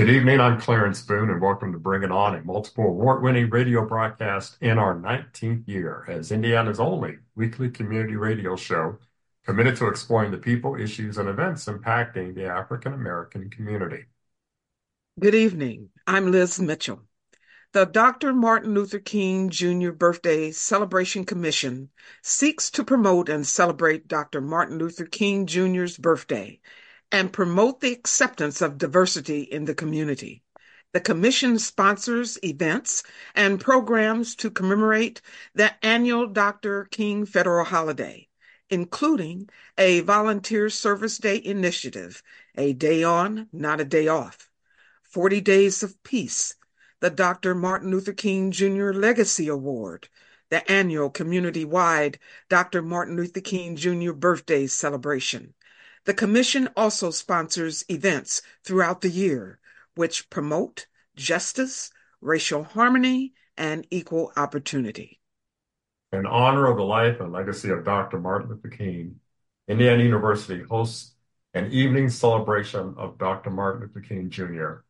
Good evening, I'm Clarence Boone, and welcome to Bring It On, a multiple award winning radio broadcast in our 19th year as Indiana's only weekly community radio show committed to exploring the people, issues, and events impacting the African American community. Good evening. I'm Liz Mitchell. The Dr. Martin Luther King Jr. Birthday Celebration Commission seeks to promote and celebrate Dr. Martin Luther King Jr.'s birthday and promote the acceptance of diversity in the community. The Commission sponsors events and programs to commemorate the annual Dr. King Federal Holiday, including a Volunteer Service Day initiative, a day on, not a day off, 40 Days of Peace, the Dr. Martin Luther King Jr. Legacy Award, the annual community wide Dr. Martin Luther King Jr. birthday celebration, the Commission also sponsors events throughout the year which promote justice, racial harmony, and equal opportunity. In honor of the life and legacy of Dr. Martin Luther King, Indiana University hosts an evening celebration of Dr. Martin Luther King Jr.,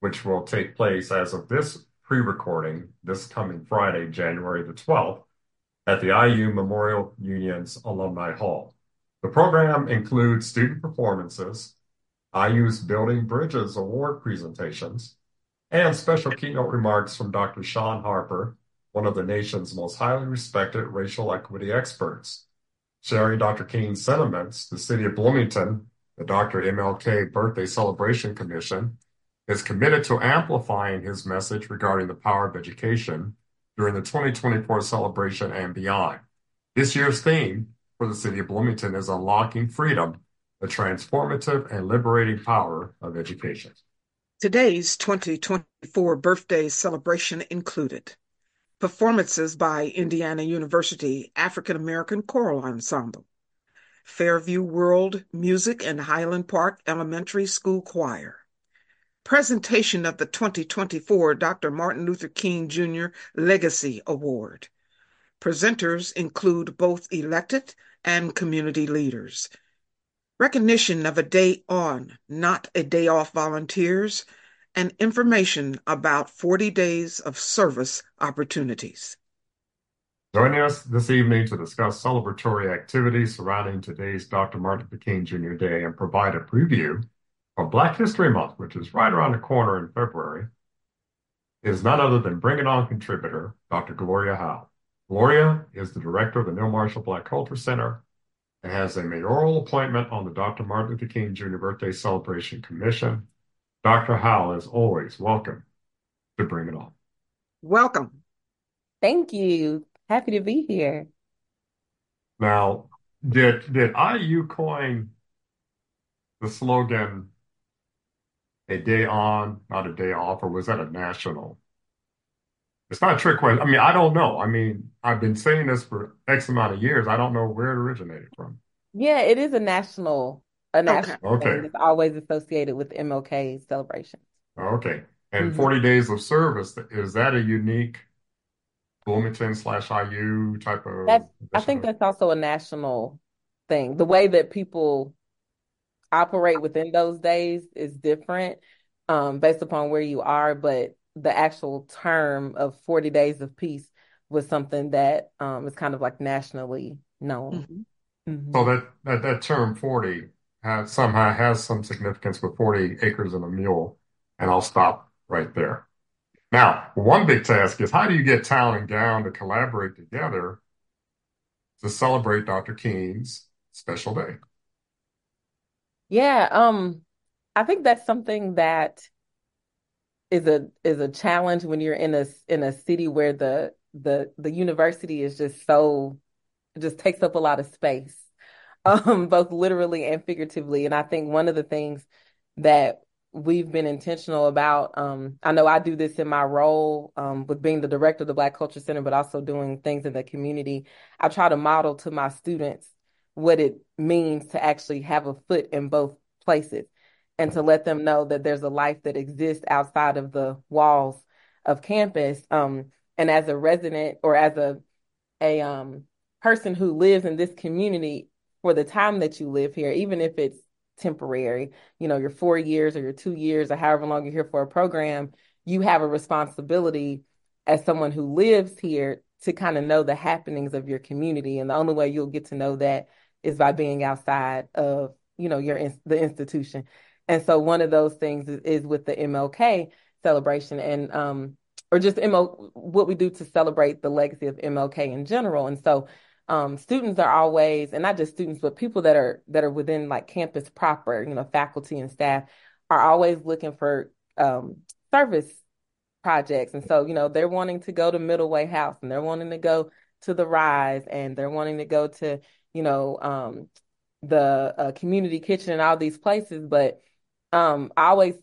which will take place as of this pre recording this coming Friday, January the 12th, at the IU Memorial Union's Alumni Hall. The program includes student performances, IU's Building Bridges award presentations, and special keynote remarks from Dr. Shaun Harper, one of the nation's most highly respected racial equity experts. Sharing Dr. King's sentiments, the City of Bloomington, the Dr. MLK Birthday Celebration Commission, is committed to amplifying his message regarding the power of education during the 2024 celebration and beyond. This year's theme for the city of Bloomington is unlocking freedom, the transformative and liberating power of education. Today's 2024 birthday celebration included performances by Indiana University African American Choral Ensemble, Fairview World Music and Highland Park Elementary School Choir, presentation of the 2024 Dr. Martin Luther King Jr. Legacy Award. Presenters include both elected and community leaders. Recognition of a day on, not a day off volunteers, and information about 40 days of service opportunities. Joining us this evening to discuss celebratory activities surrounding today's Dr. Martin Luther King Jr. Day and provide a preview of Black History Month, which is right around the corner in February, is none other than Bring It On contributor, Dr. Gloria Howell. Gloria is the director of the Neal Marshall Black Culture Center and has a mayoral appointment on the Dr. Martin Luther King Jr. Birthday Celebration Commission. Dr. Howell, as always, welcome to Bring It On. Welcome. Thank you. Happy to be here. Now, did did IU coin the slogan "a day on, not a day off," or was that a national it's not a trick question. I mean, I don't know. I mean, I've been saying this for X amount of years. I don't know where it originated from. Yeah, it is a national, a national okay. thing. It's always associated with MLK celebrations. Okay. And mm-hmm. 40 days of service, is that a unique Bloomington slash IU type of? That's, I think that's also a national thing. The way that people operate within those days is different um, based upon where you are, but the actual term of 40 days of peace was something that um, is kind of like nationally known. Mm-hmm. Mm-hmm. So that, that, that term 40 has, somehow has some significance with 40 acres and a mule. And I'll stop right there. Now, one big task is how do you get town and gown to collaborate together to celebrate Dr. King's special day? Yeah, um, I think that's something that is a is a challenge when you're in a in a city where the the the university is just so just takes up a lot of space um both literally and figuratively and i think one of the things that we've been intentional about. Um, I know I do this in my role um, with being the director of the Black Culture Center, but also doing things in the community. I try to model to my students what it means to actually have a foot in both places and to let them know that there's a life that exists outside of the walls of campus. Um, and as a resident or as a a um, person who lives in this community for the time that you live here, even if it's temporary, you know, your four years or your two years or however long you're here for a program, you have a responsibility as someone who lives here to kind of know the happenings of your community. And the only way you'll get to know that is by being outside of, you know, your the institution. And so one of those things is, with the MLK celebration and um or just ML what we do to celebrate the legacy of MLK in general. And so um, students are always, and not just students, but people that are that are within like campus proper, you know, faculty and staff are always looking for um, service projects. And so, you know, they're wanting to go to Middle Way House and they're wanting to go to the Rise and they're wanting to go to, you know, um, the uh, community kitchen and all these places. But um, I always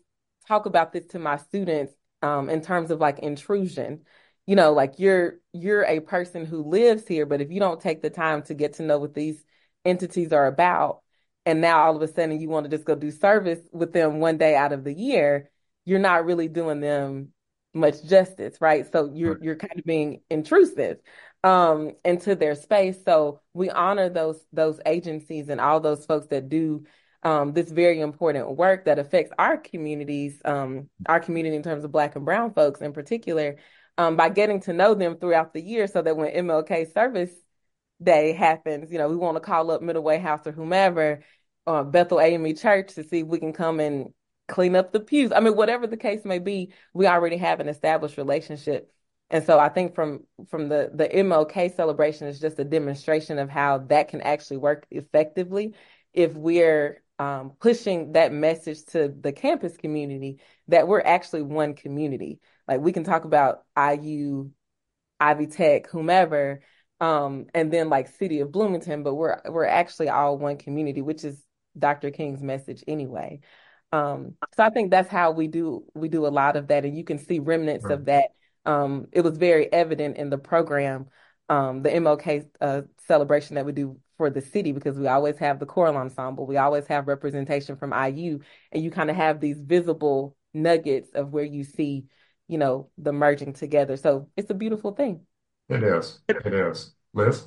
talk about this to my students um, in terms of like intrusion you know, like you're you're a person who lives here, but if you don't take the time to get to know what these entities are about, and now all of a sudden you want to just go do service with them one day out of the year, you're not really doing them much justice, right? So you're you're kind of being intrusive um, into their space. So we honor those those agencies and all those folks that do um, this very important work that affects our communities, um, our community in terms of Black and Brown folks in particular um, by getting to know them throughout the year so that when MLK service day happens, you know, we want to call up Middle Way House or whomever, uh, Bethel AME Church to see if we can come and clean up the pews. I mean, whatever the case may be, we already have an established relationship. And so I think from from the the MLK celebration is just a demonstration of how that can actually work effectively if we're um, pushing that message to the campus community that we're actually one community. Like we can talk about IU, Ivy Tech, whomever, um, and then like City of Bloomington, but we're we're actually all one community, which is Dr. King's message anyway. Um, so I think that's how we do we do a lot of that, and you can see remnants right. of that. Um, it was very evident in the program, um, the MLK uh, celebration that we do for the city because we always have the choral ensemble, we always have representation from IU, and you kind of have these visible nuggets of where you see you know, the merging together. So it's a beautiful thing. It is. It is. Liz?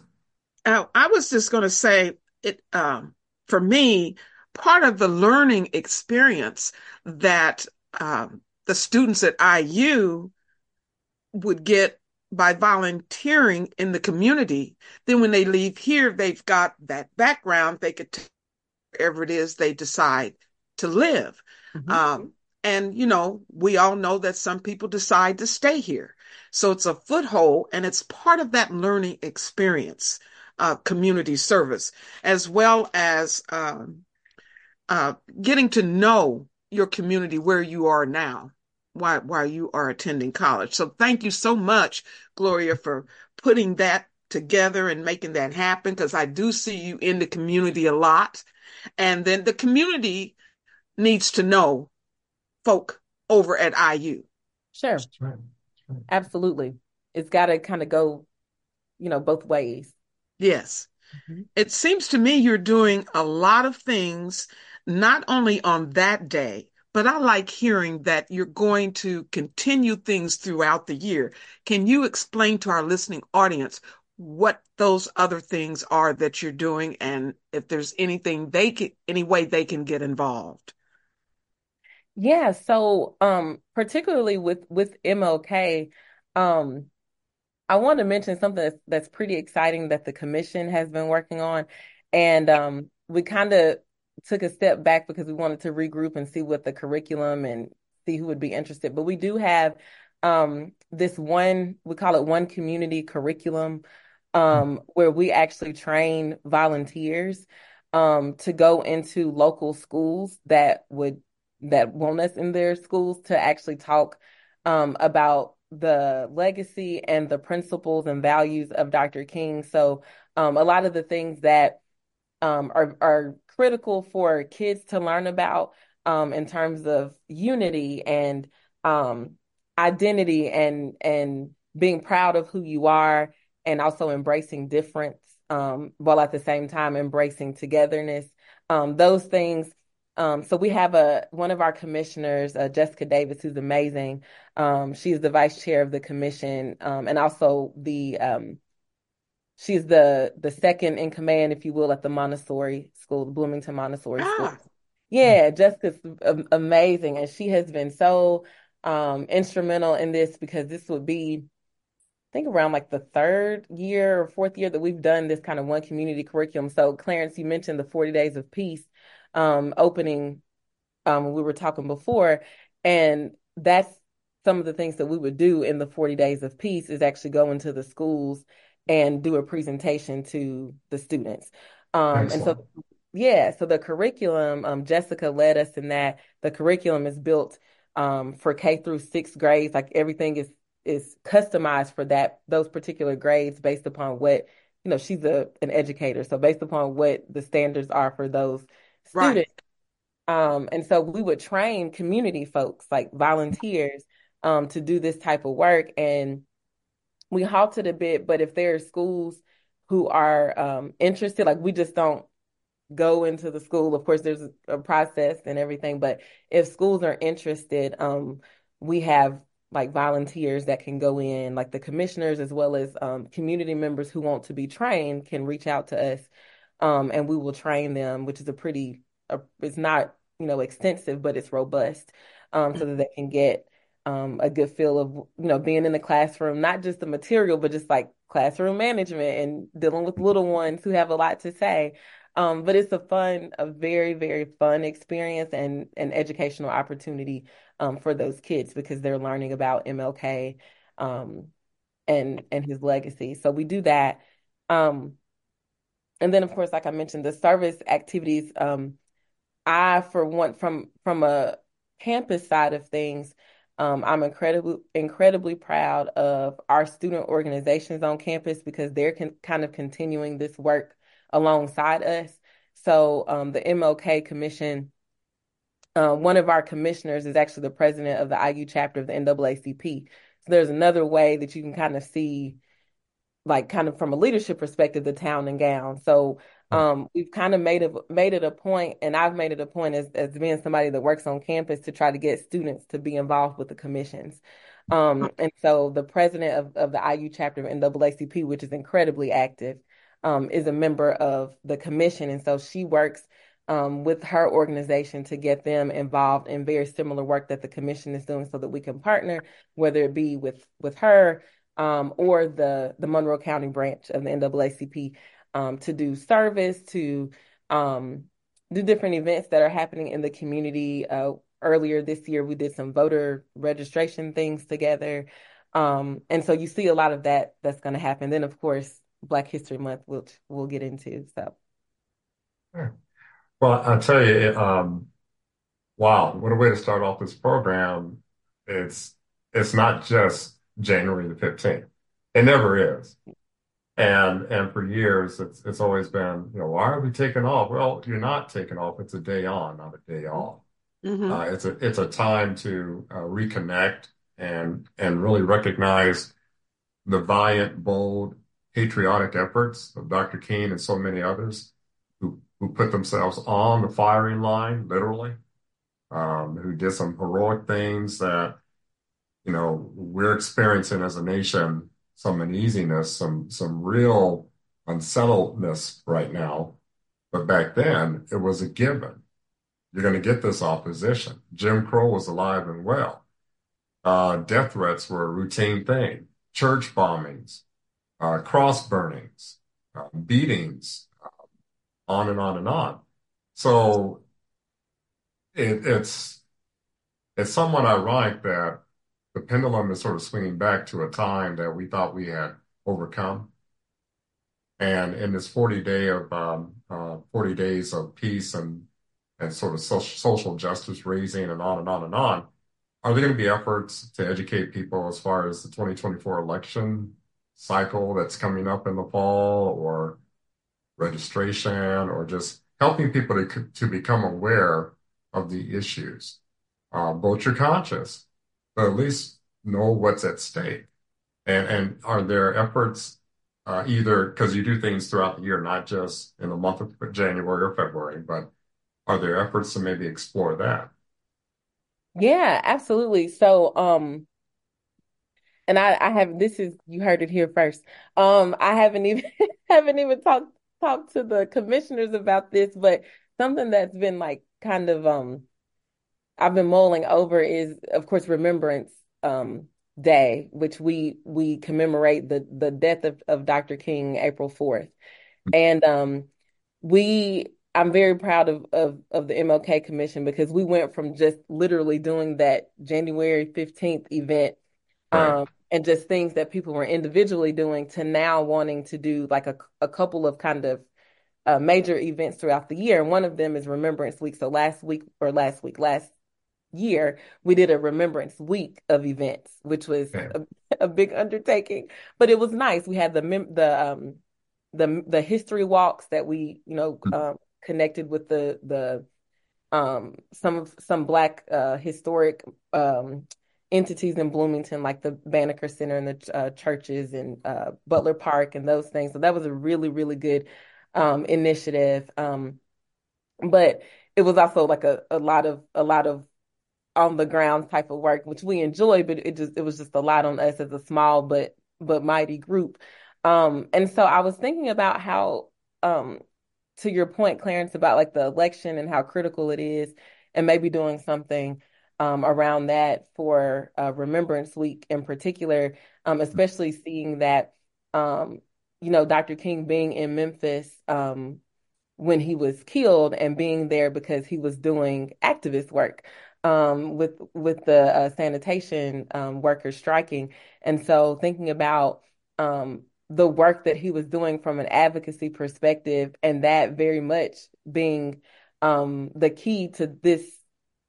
Uh, I was just going to say it, um, for me, part of the learning experience that um, the students at IU would get by volunteering in the community, then when they leave here, they've got that background, they could, wherever it is they decide to live. Mm-hmm. Um, and, you know, we all know that some people decide to stay here. So it's a foothold and it's part of that learning experience, uh, community service, as well as um, uh, getting to know your community where you are now while, while you are attending college. So thank you so much, Gloria, for putting that together and making that happen because I do see you in the community a lot. And then the community needs to know folk over at IU. Sure. Right. Right. Absolutely. It's got to kind of go, you know, both ways. Yes. Mm-hmm. It seems to me you're doing a lot of things, not only on that day, but I like hearing that you're going to continue things throughout the year. Can you explain to our listening audience what those other things are that you're doing and if there's anything they can, any way they can get involved? Yeah, so um particularly with with MLK, um I want to mention something that's, that's pretty exciting that the commission has been working on. And um we kind of took a step back because we wanted to regroup and see what the curriculum and see who would be interested. But we do have um this one, we call it one community curriculum, um, where we actually train volunteers um to go into local schools that would that want us in their schools to actually talk um, about the legacy and the principles and values of Dr. King. So um, a lot of the things that um, are are critical for kids to learn about um, in terms of unity and um, identity and and being proud of who you are and also embracing difference um, while at the same time embracing togetherness. Um, those things. Um, so we have a one of our commissioners, uh, Jessica Davis, who's amazing. Um, she's the vice chair of the commission and also the she's the the second in command, if you will, at the Montessori school, the Bloomington Montessori ah. school. Yeah, Jessica's amazing, and she has been so um, instrumental in this because this would be, I think, around like the third year or fourth year that we've done this kind of one community curriculum. So, Clarence, you mentioned the 40 Days of Peace um, opening. Um, we were talking before, and that's some of the things that we would do in the 40 Days of Peace is actually go into the schools and do a presentation to the students. Um, and so yeah, so the curriculum, um, Jessica led us in that. The curriculum is built um, for K through sixth grades. Like everything is is customized for that those particular grades based upon what you know. She's a an educator, so based upon what the standards are for those students. Right. Um, and so we would train community folks, like volunteers, um, to do this type of work. And we halted a bit, but if there are schools who are um, interested, like we just don't go into the school. Of course, there's a process and everything, but if schools are interested, um, we have like volunteers that can go in, like the commissioners as well as um, community members who want to be trained can reach out to us, um, and we will train them, which is a pretty, uh, it's not you know extensive, but it's robust, um, so that they can get um, a good feel of you know being in the classroom, not just the material, but just like classroom management and dealing with little ones who have a lot to say. Um, but it's a fun, a very, very fun experience and an educational opportunity um, for those kids because they're learning about MLK um, and and his legacy. So we do that. Um, and then, of course, like I mentioned, the service activities. Um, I, for one, from from a campus side of things, um, I'm incredibly incredibly proud of our student organizations on campus because they're con- kind of continuing this work alongside us. So um, the MLK Commission, uh, one of our commissioners is actually the president of the IU chapter of the NAACP. So there's another way that you can kind of see, like kind of from a leadership perspective, the town and gown. So. Um, we've kind of made it made it a point, and I've made it a point as as being somebody that works on campus to try to get students to be involved with the commissions. Um, and so the president of, of the IU chapter of NAACP, which is incredibly active, um, is a member of the commission. And so she works um, with her organization to get them involved in very similar work that the commission is doing so that we can partner, whether it be with, with her um, or the, the Monroe County branch of the NAACP um, to do service, to um, do different events that are happening in the community. Uh, earlier this year, we did some voter registration things together. Um, and so you see a lot of that that's going to happen. Then, of course, Black History Month, which we'll get into. So, well, I'll tell you, um, wow, what a way to start off this program. It's it's not just January the 15th. It never is. And and for years it's it's always been, you know, why are we taking off? Well, you're not taking off. It's a day on, not a day off. Mm-hmm. Uh, it's a it's a time to uh, reconnect and and really recognize the valiant, bold, patriotic efforts of Dr. King and so many others who, who put themselves on the firing line, literally, um, who did some heroic things that, you know, we're experiencing as a nation some uneasiness, some some real unsettledness right now. But back then, it was a given. You're going to get this opposition. Jim Crow was alive and well. Uh, death threats were a routine thing. Church bombings, uh, cross burnings, uh, beatings, uh, on and on and on. So it, it's it's somewhat ironic that the pendulum is sort of swinging back to a time that we thought we had overcome. And in this 40 day of um, uh, 40 days of peace and and sort of social, social justice raising and on and on and on, are there going to be efforts to educate people as far as the 2024 election cycle that's coming up in the fall or registration or just helping people to, to become aware of the issues. Uh, vote your conscience, but at least know what's at stake. And, and are there efforts uh, either because you do things throughout the year, not just in the month of January or February, but are there efforts to maybe explore that? Yeah, absolutely. So, um, and I, I have this is you heard it here first. Um, I haven't even haven't even talked talked to the commissioners about this, but something that's been like kind of um I've been mulling over is of course Remembrance um Day, which we we commemorate the the death of, of Dr. King April 4th. And um we I'm very proud of, of of the MLK Commission because we went from just literally doing that January 15th event Right. um, and just things that people were individually doing to now wanting to do like a, a couple of kind of uh, major events throughout the year. And one of them is Remembrance Week. So last week or last week, last year, we did a Remembrance Week of events, which was Okay. a, a big undertaking, but it was nice. We had the mem- the um the the history walks that we you know um, connected with the the um some of some black uh historic um entities in Bloomington like the Banneker Center and the uh, churches and uh Butler Park and those things. So that was a really really good um initiative. Um but it was also like a, a lot of a lot of on the ground type of work, which we enjoy, but it just it was just a lot on us as a small but but mighty group. Um, and so I was thinking about how, um, to your point, Clarence, about like the election and how critical it is, and maybe doing something um, around that for uh, Remembrance Week in particular, um, especially seeing that, um, you know, Dr. King being in Memphis um, when he was killed and being there because he was doing activist work um, with with the uh, sanitation um, workers striking, and so thinking about um, the work that he was doing from an advocacy perspective, and that very much being um, the key to this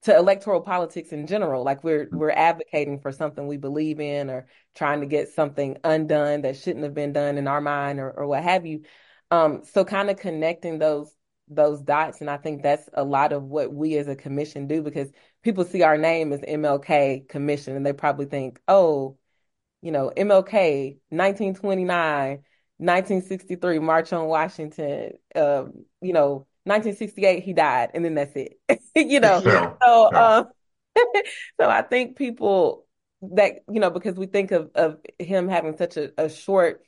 to electoral politics in general. Like we're we're advocating for something we believe in, or trying to get something undone that shouldn't have been done in our mind, or or what have you. Um, so kind of connecting those those dots, and I think that's a lot of what we as a commission do because people see our name as MLK Commission, and they probably think, oh you know, MLK, 1929, 1963, March on Washington, uh, you know, 1968, he died, and then that's it. you know, so um, so I think people that you know because we think of of him having such a, a short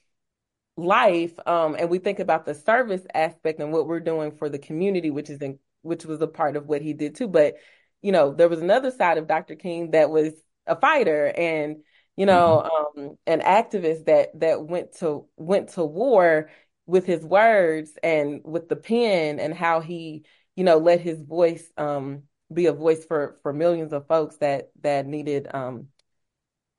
life, um, and we think about the service aspect and what we're doing for the community, which is in which was a part of what he did too. But you know, there was another side of Dr. King that was a fighter and you know, um, an activist that that went to went to war with his words and with the pen and how he, you know, let his voice um be a voice for for millions of folks that that needed um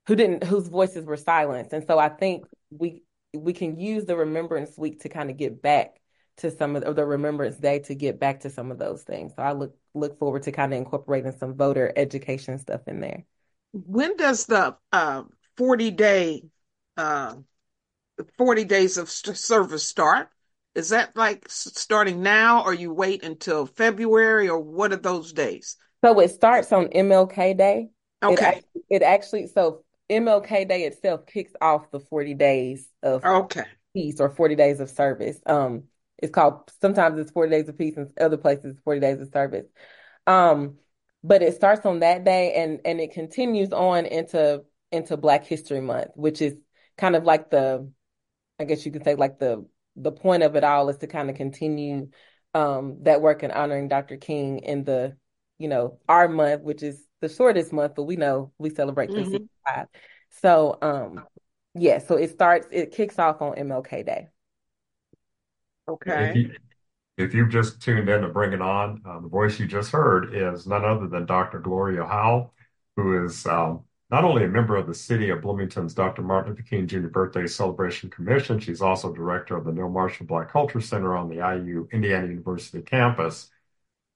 who didn't whose voices were silenced. And so I think we we can use the Remembrance Week to kind of get back to some of the, or the Remembrance Day to get back to some of those things. So I look look forward to kind of incorporating some voter education stuff in there. When does the uh, 40 day, uh, 40 days of service start? Is that like starting now, or you wait until February, or what are those days? So it starts on MLK Day. It Okay, actually, it actually so MLK Day itself kicks off the 40 days of okay, peace or 40 days of service. Um, it's called sometimes it's 40 days of peace and other places 40 days of service. Um, but it starts on that day and and it continues on into into Black History Month, which is kind of like the I guess you could say like the the point of it all is to kind of continue um that work in honoring Dr. King in the you know our month, which is the shortest month, but we know we celebrate Mhm. 365. So um yeah, so it starts it kicks off on MLK Day. If okay. you, if you've just tuned in to Bring It On, uh, the voice you just heard is none other than Dr. Gloria Howell, who is um, not only a member of the City of Bloomington's Dr. Martin Luther King Jr. Birthday Celebration Commission, she's also director of the Neal Marshall Black Culture Center on the IU Indiana University campus,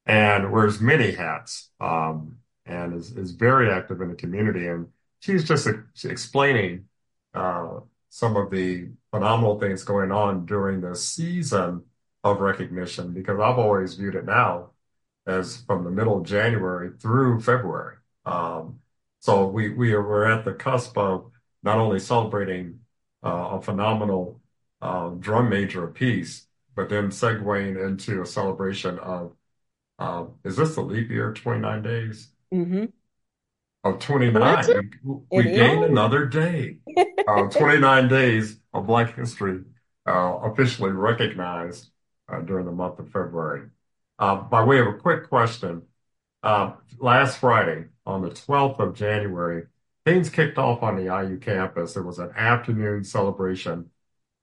and wears many hats um, and is, is very active in the community. And she's just ex- explaining uh, some of the phenomenal things going on during the season of recognition because I've always viewed it now as from the middle of January through February. Um, so we we are we're at the cusp of not only celebrating uh, a phenomenal uh, drum major apiece, but then segueing into a celebration of uh, is this the leap year, 29 days? Mm-hmm. Of 29. We, we gained another day. uh, 29 days of Black history uh, officially recognized uh, during the month of February. Uh, by way of a quick question, uh, last Friday, on the 12th of January, things kicked off on the IU campus. There was an afternoon celebration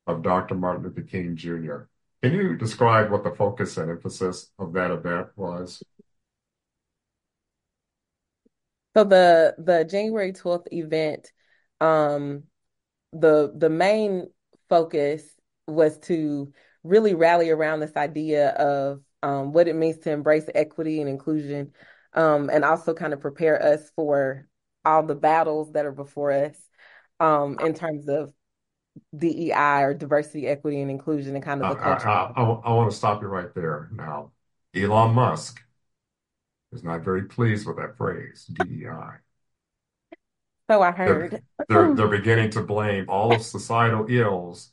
of Dr. Martin Luther King Jr. Can you describe what the focus and emphasis of that event was? So the the January 12th event, um, the the main focus was to really rally around this idea of um, what it means to embrace equity and inclusion, um, and also kind of prepare us for all the battles that are before us um, in terms of DEI or diversity, equity, and inclusion, and kind of the culture. I, I, I, I want to stop you right there. Now, Elon Musk is not very pleased with that phrase, DEI. So I heard. They're, they're, they're beginning to blame all of societal ills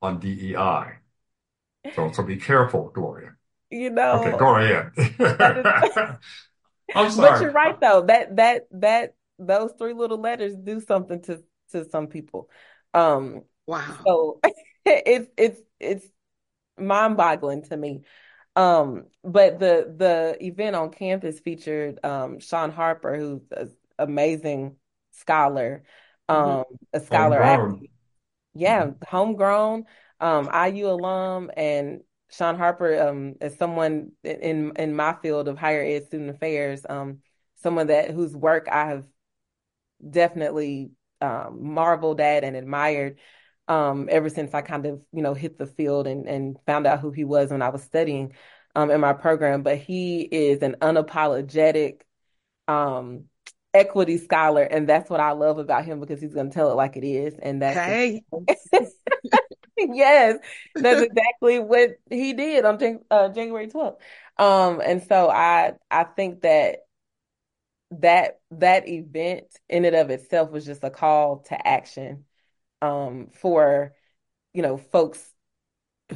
on DEI. So, so be careful, Gloria. You know. Okay, go ahead. I'm sorry. But you're right though. That that that those three little letters do something to to some people. Um wow. So it's it's it's mind-boggling to me. Um, but the the event on campus featured um Shaun Harper, who's an amazing scholar, mm-hmm. um, a scholar homegrown. Yeah, mm-hmm. homegrown, um, IU alum, and Shaun Harper, um, is someone in in my field of higher ed student affairs, um, someone that whose work I have definitely um, marveled at and admired um, ever since I kind of, you know, hit the field and, and found out who he was when I was studying um, in my program. But he is an unapologetic um, equity scholar, and that's what I love about him because he's going to tell it like it is, and that's hey. yes, that's exactly what he did on Jan- uh, January twelfth. Um, and so I I think that that that event in and of itself was just a call to action um, for you know folks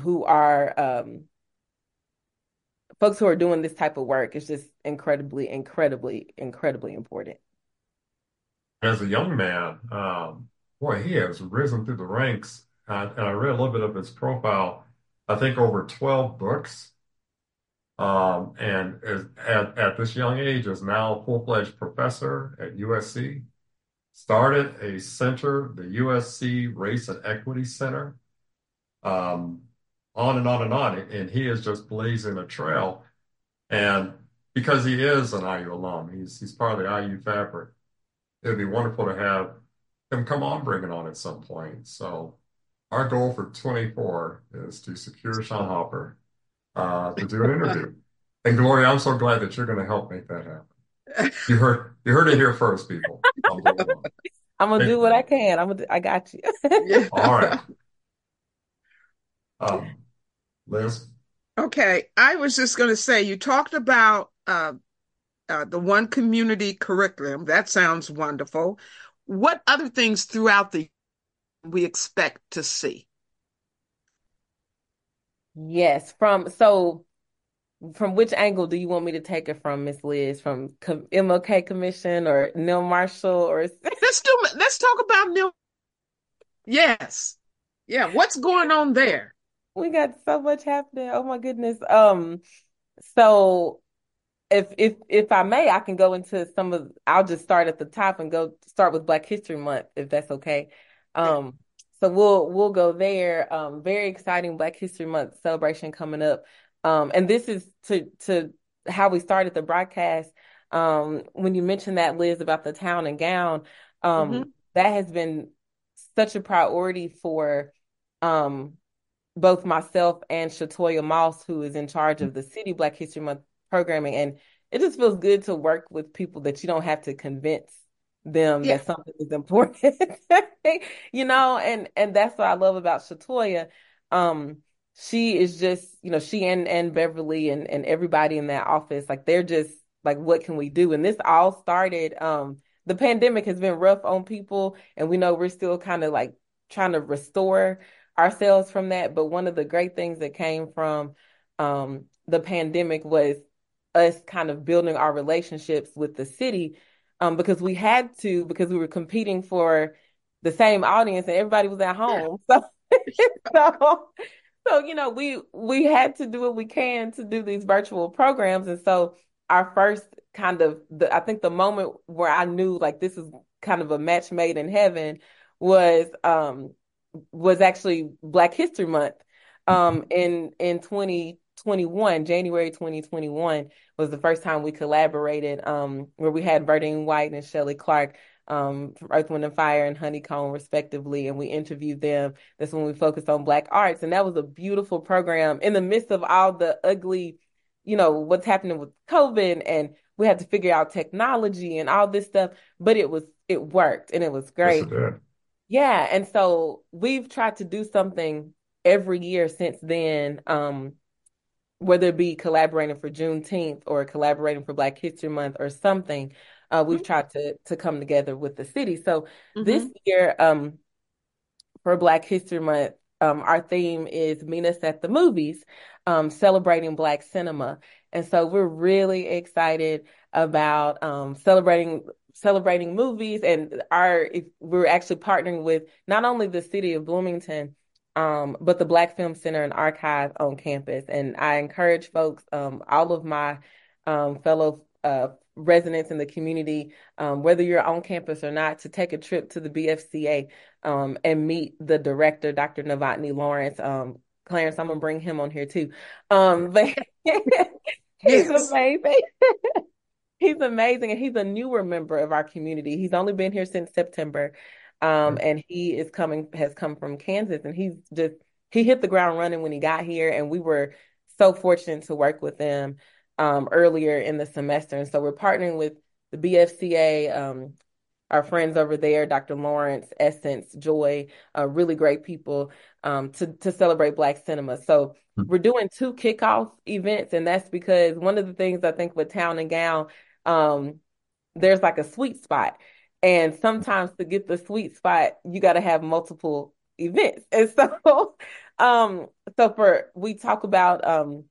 who are um, folks who are doing this type of work. It's just incredibly, incredibly, incredibly important. As a young man, um, boy, he has risen through the ranks. And I read a little bit of his profile. I think over 12 books. Um, and is, at, at this young age is now a full-fledged professor at USC started a center, the USC Race and Equity Center, um, on and on and on. And he is just blazing a trail. And because he is an IU alum, he's he's part of the IU fabric. It'd be wonderful to have him come on, bring it on at some point. So our goal for 24 is to secure Shaun Harper uh, to do an interview. and Gloria, I'm so glad that you're going to help make that happen. You heard you heard it here first, people. I'm gonna do what I can. I'm gonna. I got you. All right. Um, Liz. Okay, I was just going to say you talked about uh, uh, the one community curriculum. That sounds wonderful. What other things throughout the we expect to see? Yes, from so from which angle do you want me to take it from, Miss Liz? From MLK Commission or Neal Marshall or let's do let's talk about Neal. Yes, yeah. What's going on there? We got so much happening. Oh my goodness. Um, so if if if I may, I can go into some of. I'll just start at the top and go start with Black History Month, if that's okay. Um, so we'll we'll go there. Um, very exciting Black History Month celebration coming up. Um, and this is to to how we started the broadcast. Um, when you mentioned that, Liz, about the town and gown, um, mm-hmm. that has been such a priority for um, both myself and Shatoya Moss, who is in charge of the City Black History Month programming. And it just feels good to work with people that you don't have to convince them yeah. that something is important, you know, and and that's what I love about Shatoya. Um, she is just, you know, she and and Beverly and and everybody in that office, like they're just like, what can we do? And this all started. Um, the pandemic has been rough on people, and we know we're still kind of like trying to restore ourselves from that. But one of the great things that came from um, the pandemic was us kind of building our relationships with the city um, because we had to because we were competing for the same audience and everybody was at home. So, so, so you know, we we had to do what we can to do these virtual programs, and so our first kind of the I think the moment where I knew like this is kind of a match made in heaven was um was actually Black History Month um in in 2021 January 2021 was the first time we collaborated um where we had Verdine White and Shelley Clark um, from Earth, Wind, and Fire and Honey Cone, respectively, and we interviewed them. That's when we focused on Black arts, and that was a beautiful program in the midst of all the ugly, you know, what's happening with COVID, and we had to figure out technology and all this stuff. But it was it worked, and it was great. Yes, yeah, and so we've tried to do something every year since then. Um, whether it be collaborating for Juneteenth or collaborating for Black History Month or something, uh, we've mm-hmm. tried to to come together with the city. So mm-hmm. this year, um, for Black History Month, um, our theme is Meet Us at the Movies, um, celebrating Black cinema, and so we're really excited about um, celebrating celebrating movies. And our we're actually partnering with not only the city of Bloomington. Um, but the Black Film Center and Archive on campus. And I encourage folks, um, all of my um, fellow uh, residents in the community, um, whether you're on campus or not, to take a trip to the BFCA um, and meet the director, Dr. Novotny Lawrence. Um, Clarence, I'm gonna bring him on here too. Um, but he's amazing. he's amazing, and he's a newer member of our community. He's only been here since September, um, mm. and he is coming has come from Kansas, and he's just he hit the ground running when he got here, and we were so fortunate to work with him um, earlier in the semester. And so we're partnering with the BFCA, um, our friends over there, Dr. Lawrence, Essence, Joy, uh, really great people um, to, to celebrate Black cinema. So mm-hmm. we're doing two kickoff events, and that's because one of the things I think with Town and Gown, um, there's like a sweet spot. And sometimes to get the sweet spot, you got to have multiple events. And so, um, so for we talk about um,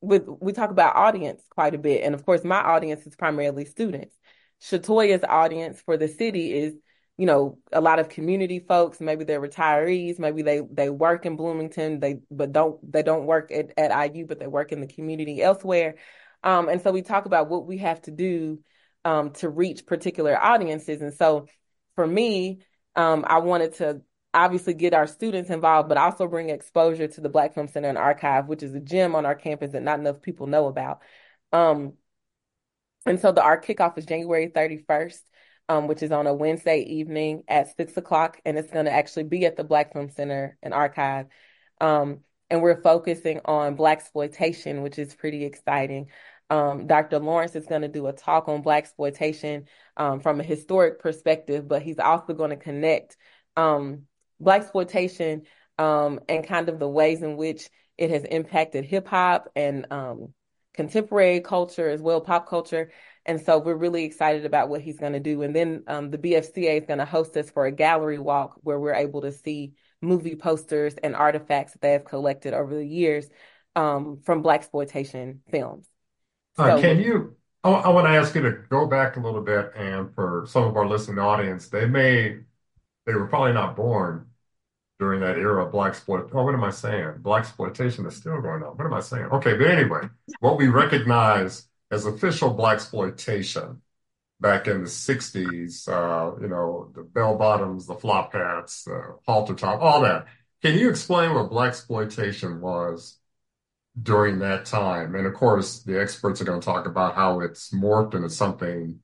with we talk about audience quite a bit, and of course, my audience is primarily students. Shatoya's audience for the city is, you know, a lot of community folks. Maybe they're retirees. Maybe they they work in Bloomington. They but don't they don't work at, at IU, but they work in the community elsewhere. Um, and so we talk about what we have to do um, to reach particular audiences. And so for me, um, I wanted to obviously get our students involved, but also bring exposure to the Black Film Center and Archive, which is a gem on our campus that not enough people know about. Um, and so the art kickoff is January 31st, um, which is on a Wednesday evening at six o'clock, and it's going to actually be at the Black Film Center and Archive. Um, and we're focusing on Black exploitation, which is pretty exciting. Um, Dr. Lawrence is going to do a talk on Black exploitation um, from a historic perspective, but he's also going to connect um, black exploitation um, and kind of the ways in which it has impacted hip hop and um, contemporary culture as well, pop culture. And so we're really excited about what he's going to do. And then um, the BFCA is going to host us for a gallery walk where we're able to see movie posters and artifacts that they have collected over the years um, from black exploitation films. Uh, so, can you? I, I want to ask you to go back a little bit, and for some of our listening audience, they may they were probably not born during that era of black exploit. Oh, what am I saying? Black exploitation is still going on. What am I saying? Okay, but anyway, what we recognize as official black exploitation back in the '60s, uh, you know, the bell bottoms, the flop hats, the halter top, all that. Can you explain what black exploitation was during that time? And of course, the experts are going to talk about how it's morphed into something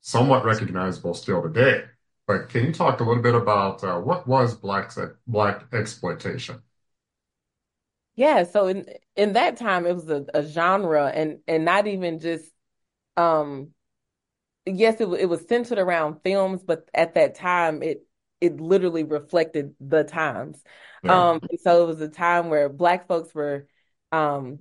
somewhat recognizable still today. But can you talk a little bit about uh, what was black black exploitation? Yeah, so in in that time it was a, a genre and and not even just um yes it it was centered around films, but at that time it it literally reflected the times. Yeah. Um, so it was a time where Black folks were um,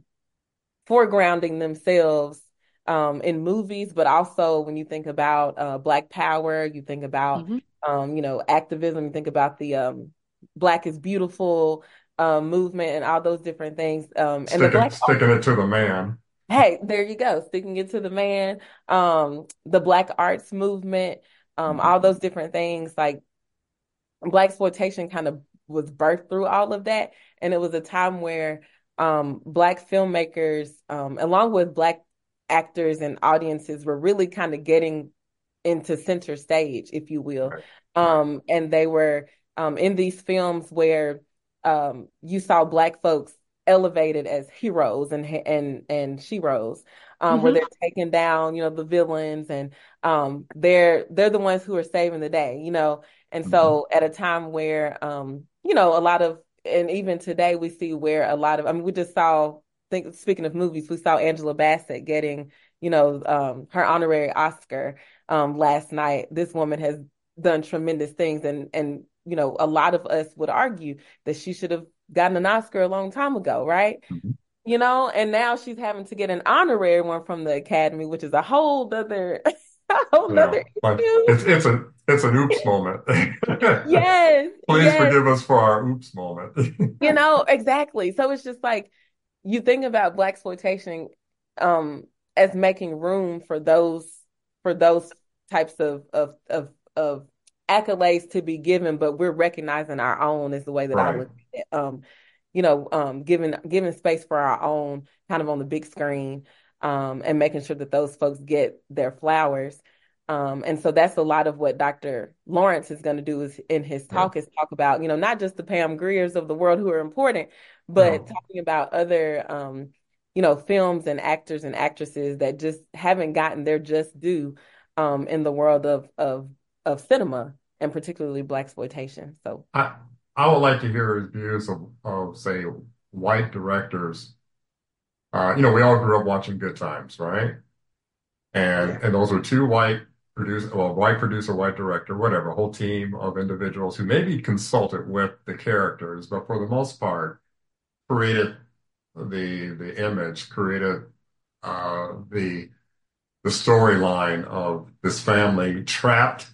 foregrounding themselves um, in movies, but also when you think about uh, Black Power, you think about mm-hmm. um, you know activism, you think about the um, Black is Beautiful uh, movement and all those different things. Um, and sticking, Black sticking it to the man. Hey, there you go, sticking it to the man. Um, the Black Arts movement, um, mm-hmm. all those different things like Black exploitation kind of was birthed through all of that, and it was a time where um, Black filmmakers, um, along with Black actors and audiences were really kind of getting into center stage, if you will. Right. Um, and they were um, in these films where um, you saw Black folks elevated as heroes and and and sheroes, um, mm-hmm. where they're taking down, you know, the villains, and um, they're they're the ones who are saving the day, you know. And mm-hmm. so, at a time where, um, you know, a lot of, and even today, we see where a lot of, I mean, we just saw think speaking of movies, we saw Angela Bassett getting, you know, um, her honorary Oscar um, last night. This woman has done tremendous things, and and you know, a lot of us would argue that she should have gotten an Oscar a long time ago, right? Mm-hmm. You know, and now she's having to get an honorary one from the Academy, which is a whole other, a whole yeah, other It's it's a it's an oops moment. yes. Please yes. forgive us for our oops moment. you know, exactly. So it's just like you think about blaxploitation um, as making room for those for those types of of of, of accolades to be given, but we're recognizing our own is the way that right. I look at it. Um, you know, um, giving giving space for our own kind of on the big screen, um, and making sure that those folks get their flowers. Um, and so that's a lot of what Dr. Lawrence is going to do is in his talk yeah. is talk about, you know, not just the Pam Griers of the world who are important, but talking about other, um, you know, films and actors and actresses that just haven't gotten their just due um, in the world of of of cinema and particularly blaxploitation. So I I would like to hear his views of, of say white directors. Uh, you know, we all grew up watching Good Times, right? And yeah. and those were two white producer, well, white producer, white director, whatever, whole team of individuals who maybe consulted with the characters, but for the most part, created the the image, created uh, the the storyline of this family trapped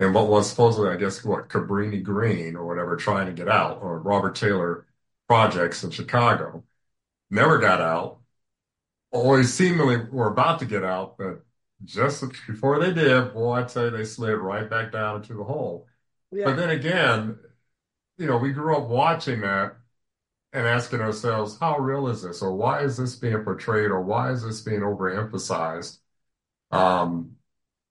in what was supposedly, I guess, what Cabrini Green or whatever, trying to get out, or Robert Taylor projects in Chicago, never got out. Always seemingly were about to get out, but just before they did, boy, I tell you, they slid right back down into the hole. Yeah. But then again, you know, we grew up watching that and asking ourselves, how real is this? Or why is this being portrayed? Or why is this being overemphasized? Um,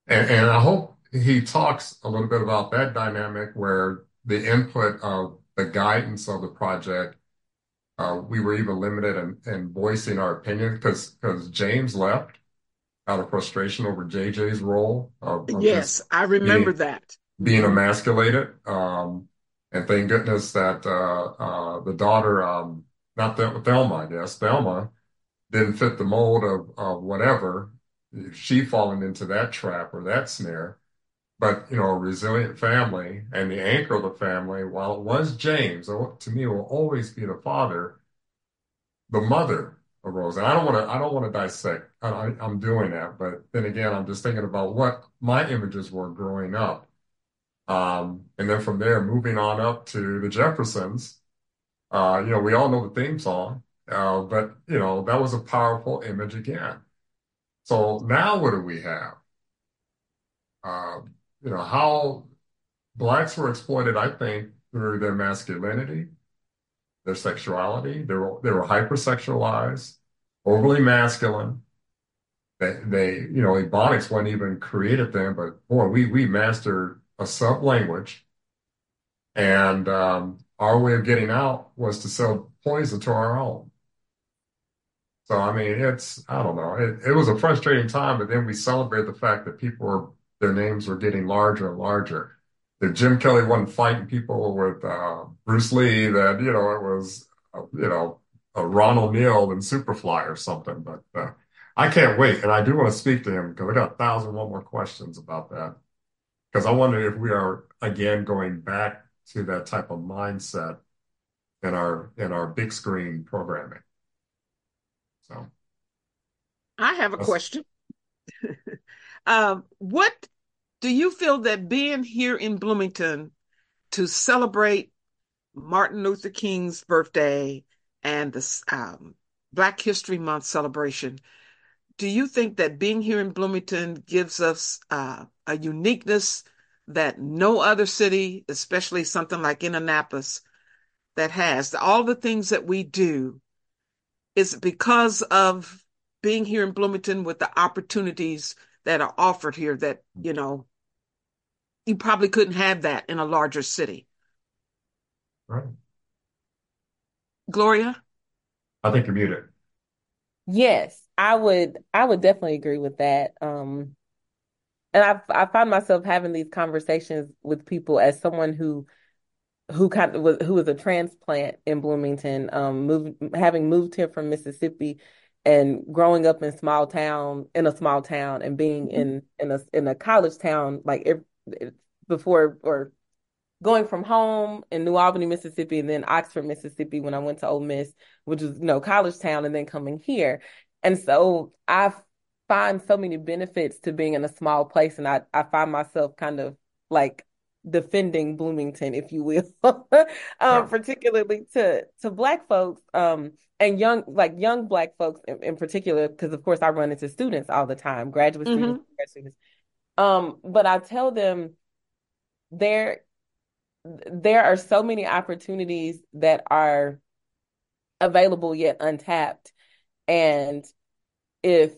and, and I hope he talks a little bit about that dynamic where the input of the guidance of the project, uh, we were even limited in, in voicing our opinion because because James left out of frustration over JJ's role. Yes, I remember being, that. Being emasculated. Um, and thank goodness that uh, uh, the daughter, um, not Thel- Thelma, I guess, Thelma didn't fit the mold of, of whatever. She fallen into that trap or that snare. But, you know, a resilient family and the anchor of the family, while it was James, to me, will always be the father, the mother arose. And I don't want to I don't want to dissect. I, am doing that, but then again, I'm just thinking about what my images were growing up, um, and then from there, moving on up to the Jeffersons. Uh, you know, we all know the theme song, uh, but you know that was a powerful image again. So now, what do we have? Uh, you know how blacks were exploited. I think through their masculinity, their sexuality. They were they were hypersexualized, overly masculine. They, they you know, Ebonics wasn't even created then, but boy, we we mastered a sub language, and um, our way of getting out was to sell poison to our own. So I mean, it's I don't know. It, it was a frustrating time, but then we celebrated the fact that people were their names were getting larger and larger that Jim Kelly wasn't fighting people with uh, Bruce Lee, that, you know, it was, uh, you know, a Ron O'Neal and Superfly or something. But uh, I can't wait. And I do want to speak to him because I got a thousand one more questions about that. because I wonder if we are again going back to that type of mindset in our in our big screen programming. So I have a question. um, what do you feel that being here in Bloomington to celebrate Martin Luther King's birthday and the um, Black History Month celebration, do you think that being here in Bloomington gives us uh, a uniqueness that no other city, especially something like Indianapolis, that has all the things that we do is because of being here in Bloomington with the opportunities that are offered here that, you know, you probably couldn't have that in a larger city. Right. Gloria? I think you're muted. Yes, I would I would definitely agree with that. Um and I I find myself having these conversations with people as someone who who kind of was who was a transplant in Bloomington, um, moved having moved here from Mississippi and growing up in small town in a small town and being mm-hmm. in in a in a college town like it, before or going from home in New Albany, Mississippi, and then Oxford, Mississippi when I went to Ole Miss, which was you know college town, and then coming here, and so I find so many benefits to being in a small place, and I I find myself kind of like defending Bloomington, if you will, um, yeah. particularly to to Black folks um, and young like young Black folks in, in particular, because of course I run into students all the time, graduate mm-hmm. students, students. Um, but I tell them there there are so many opportunities that are available yet untapped, and if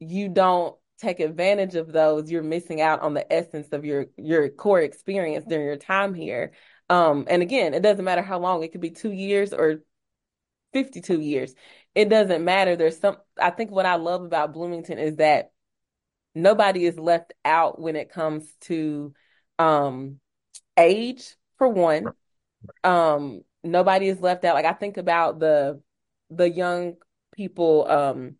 you don't take advantage of those, you're missing out on the essence of your your core experience during your time here. Um, and again, it doesn't matter how long; it could be two years or 52 years. It doesn't matter. There's some. I think what I love about Bloomington is that nobody is left out when it comes to um, age. For one, um, nobody is left out. Like I think about the the young people um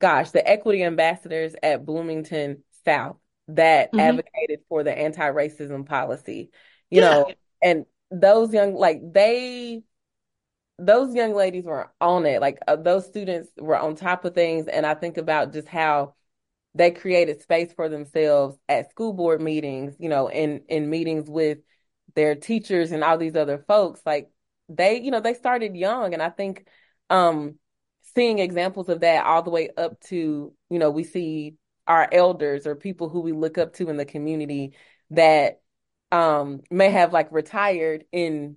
gosh, the equity ambassadors at Bloomington South that mm-hmm. advocated for the anti-racism policy, you yeah. know, and those young, like they, those young ladies were on it. Like uh, those students were on top of things. And I think about just how they created space for themselves at school board meetings, you know, in, in meetings with their teachers and all these other folks. Like they, you know, they started young. And I think, um, seeing examples of that all the way up to, you know, we see our elders or people who we look up to in the community that um may have like retired in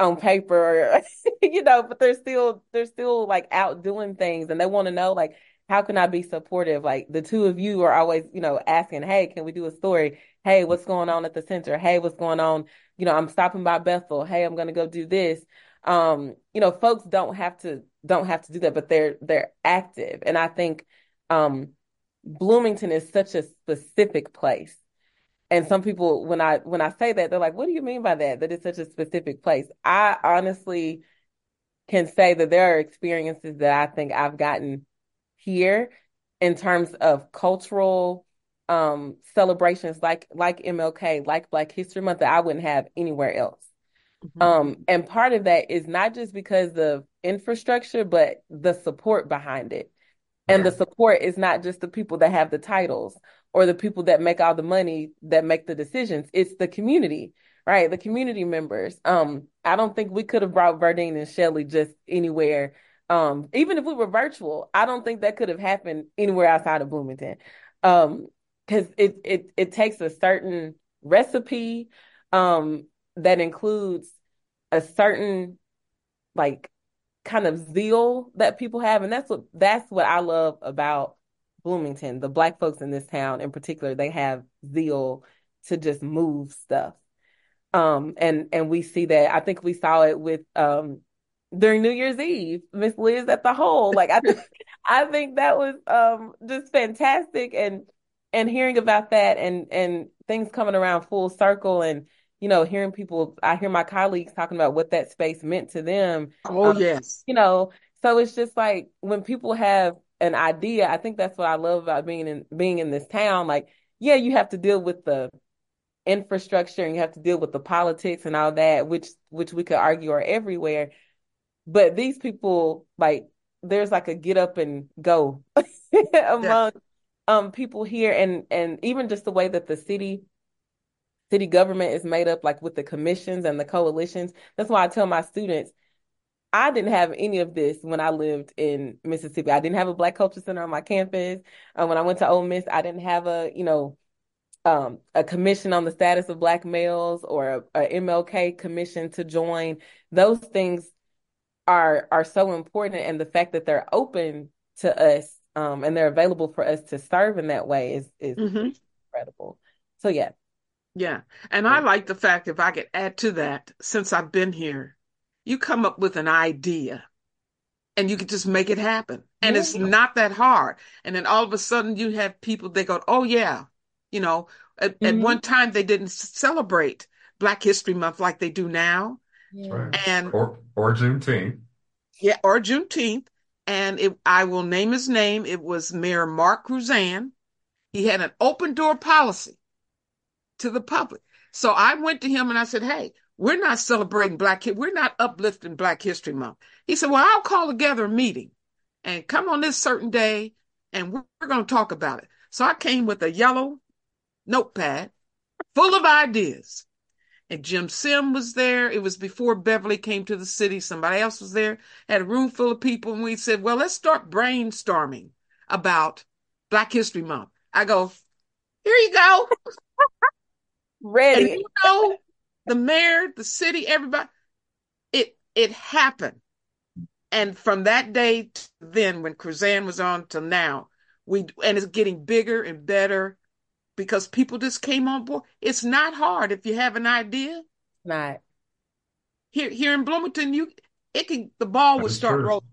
on paper you know but they're still they're still like out doing things and they want to know like how can I be supportive like the two of you are always you know asking hey can we do a story hey what's going on at the center hey what's going on you know I'm stopping by Bethel hey I'm to go do this um you know folks don't have to don't have to do that, but they're they're active. And I think um, Bloomington is such a specific place. And some people, when I when I say that, they're like, "What do you mean by that? That it's such a specific place?" I honestly can say that there are experiences that I think I've gotten here in terms of cultural um, celebrations, like like MLK, like Black History Month, that I wouldn't have anywhere else. Mm-hmm. Um, and part of that is not just because of infrastructure, but the support behind it. And the support is not just the people that have the titles or the people that make all the money that make the decisions. It's the community, right? The community members. Um, I don't think we could have brought Verdine and Shelley just anywhere. Um, even if we were virtual, I don't think that could have happened anywhere outside of Bloomington. Um, because it it it takes a certain recipe um that includes a certain like kind of zeal that people have. And that's what that's what I love about Bloomington the black folks in this town in particular they have zeal to just move stuff. Um and and we see that. I think we saw it with um during New Year's Eve Miss Liz at the hole like I think I think that was um just fantastic and and hearing about that and and things coming around full circle and you know, hearing people, I hear my colleagues talking about what that space meant to them. Oh, um, yes. You know, so it's just like when people have an idea, I think that's what I love about being in being in this town. Like yeah, you have to deal with the infrastructure and you have to deal with the politics and all that, which which we could argue are everywhere. But these people, like, there's like a get up and go among yeah. um people here, and and even just the way that the city city government is made up, like with the commissions and the coalitions. That's why I tell my students. I didn't have any of this when I lived in Mississippi. I didn't have a Black Culture Center on my campus. Um, when I went to Ole Miss, I didn't have a, you know, um, a commission on the status of black males or a, a, MLK commission to join. Those things are are so important, and the fact that they're open to us um, and they're available for us to serve in that way is is mm-hmm. incredible. So yeah, yeah, and I like the fact if I could add to that, since I've been here, you come up with an idea and you can just make it happen. And yeah. it's not that hard. And then all of a sudden you have people, they go, oh, yeah, you know, at, mm-hmm. at one time they didn't celebrate Black History Month like they do now. Yeah. Right. And or or Juneteenth. Yeah, or Juneteenth. And it, I will name his name. It was Mayor Mark Kruzan. He had an open door policy to the public. So I went to him and I said, Hey, we're not celebrating Black We're not uplifting Black History Month. He said, Well, I'll call together a meeting and come on this certain day and we're, we're going to talk about it. So I came with a yellow notepad full of ideas. And Jim Sim was there. It was before Beverly came to the city. Somebody else was there, had a room full of people. And we said, well, let's start brainstorming about Black History Month. I go, here you go. Ready. And you know, the mayor, the city, everybody, it it happened. And from that day to then, when Kruzan was on to now, we and it's getting bigger and better because people just came on board. It's not hard if you have an idea. Not here here in Bloomington, you it can the ball would start true. rolling.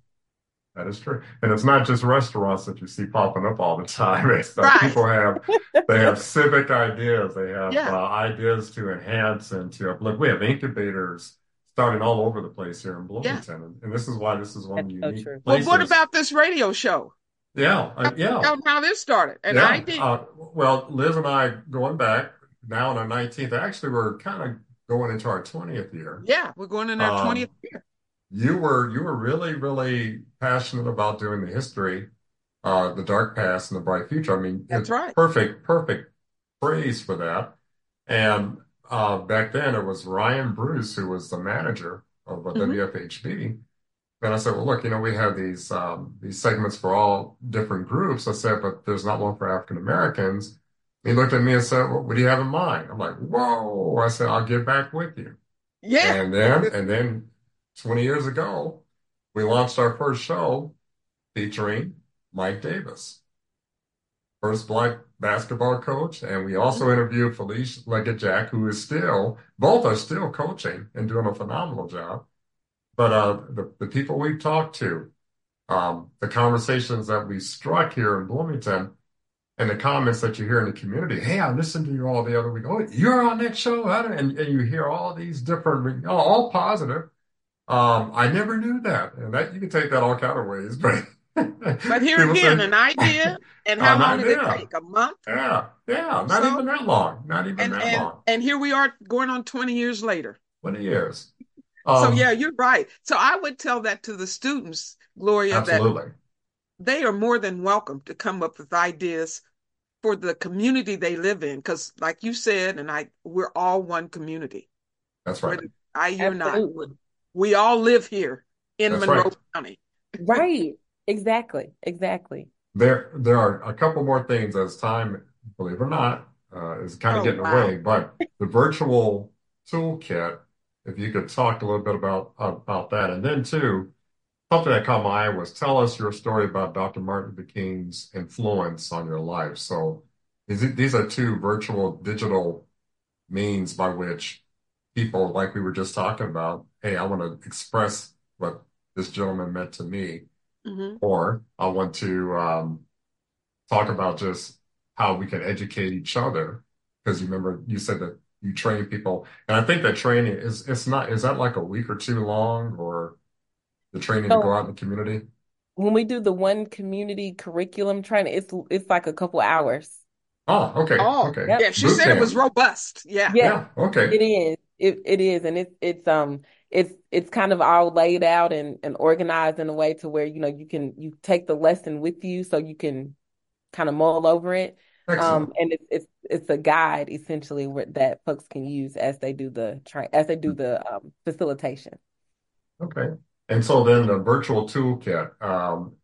That is true, and it's not just restaurants that you see popping up all the time. It's uh, right. people have they have civic ideas. They have yeah. uh, ideas to enhance and to look. We have incubators starting all over the place here in Bloomington, yeah. and, and, this is why this is one That's unique. So well, what about this radio show? Yeah, uh, yeah. How, how this started, and yeah. I did. Uh, well, Liz and I going back now in our 19th. Actually, we're kind of going into our 20th year. Yeah, we're going in our um, 20th year. You were you were really really passionate about doing the history, uh, the dark past and the bright future. I mean, that's right. Perfect, perfect phrase for that. And uh, back then, it was Ryan Bruce who was the manager of mm-hmm. WFHB and I said, well, look, you know, we have these um, these segments for all different groups. I said, but there's not one for African Americans. He looked at me and said, well, what do you have in mind? I'm like, whoa. I said, I'll get back with you. Yeah. And then, and then 20 years ago, we launched our first show featuring Mike Davis, first black basketball coach. And we also mm-hmm. interviewed Felisha Legette-Jack, who is still, both are still coaching and doing a phenomenal job. But uh, the, the people we've talked to, um, the conversations that we struck here in Bloomington, and the comments that you hear in the community. Hey, I listened to you all the other week. Oh, you're on that show, and, and you hear all these different, all positive. Um, I never knew that, and that you can take that all kind of ways, but. but here again, say, an idea, and how long idea. did it take? A month? Yeah, yeah, not so, even that long. Not even and, that and, long. And here we are, going on twenty years later. Twenty years. Um, so yeah, you're right. So I would tell that to the students, Gloria, absolutely. that they are more than welcome to come up with ideas for the community they live in. Because, like you said, and I, we're all one community. That's right. I, you're not. We all live here in That's Monroe right. County. right. Exactly. Exactly. There, there are a couple more things as time, believe it or not, uh, is kind of oh, getting wow. away. But the virtual toolkit if you could talk a little bit about about that. And then too, something that caught my eye was tell us your story about Dr. Martin Luther King's influence on your life. So these are two virtual digital means by which people, like we were just talking about, hey, I want to express what this gentleman meant to me, mm-hmm. or I want to um, talk about just how we can educate each other. Because you remember you said that you train people. And I think that training is it's not is that like a week or two long or the training so, to go out in the community? When we do the one community curriculum training, it's it's like a couple hours. Oh, okay. Oh, Okay. Yep. yeah. She Boot said it camp. was robust. Yeah. Yeah, Yeah. Okay. it is. It it is, and it's it's um it's it's kind of all laid out and and organized in a way to where you know you can you take the lesson with you so you can kind of mull over it. Um, and it's it's it's a guide essentially where, that folks can use as they do the train as they do the um, facilitation. Okay. And so then the virtual toolkit, um,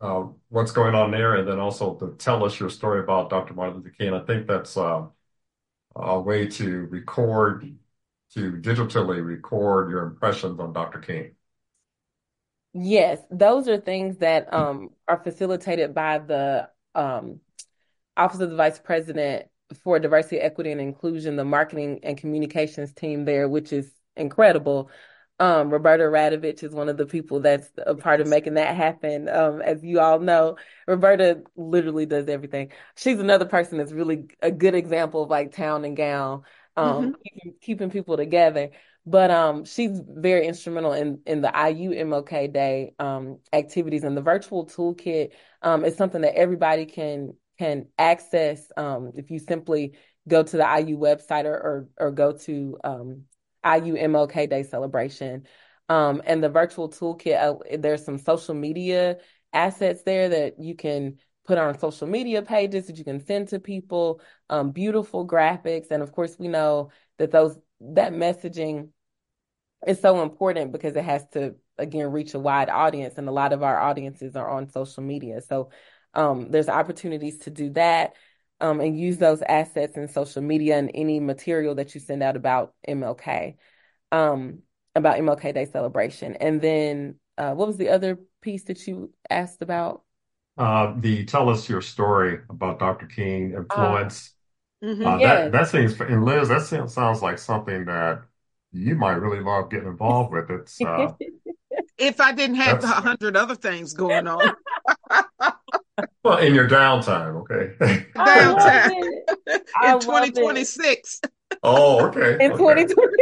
uh, what's going on there? And then also to tell us your story about Dr. Martin Luther King. I think that's uh, a way to record, to digitally record your impressions on Dr. King. Yes, those are things that um, are facilitated by the um, Office of the Vice President for Diversity, Equity, and Inclusion, the marketing and communications team there, which is incredible. Um, Roberta Radovich is one of the people that's a part of making that happen. Um, as you all know, Roberta literally does everything. She's another person that's really a good example of like town and gown, um, keeping, keeping people together. But um, she's very instrumental in in the IU MLK Day um, activities and the virtual toolkit um, is something that everybody can can access um, if you simply go to the IU website or or, or go to um, IU MLK Day celebration. Um, and the virtual toolkit, uh, there's some social media assets there that you can put on social media pages that you can send to people, um, beautiful graphics. And of course, we know that those that messaging is so important because it has to again reach a wide audience and a lot of our audiences are on social media so um, there's opportunities to do that um, and use those assets in social media and any material that you send out about mlk um, about mlk day celebration and then uh, what was the other piece that you asked about Uh, the tell us your story about Dr. King influence. Mhm. Uh, yes. that that seems, and Liz, that seems, sounds like something that you might really love getting involved with. It's uh, If I didn't have a hundred other things going on. well in your downtime, okay? Downtime. in 2026. Oh, okay. in okay. 2020.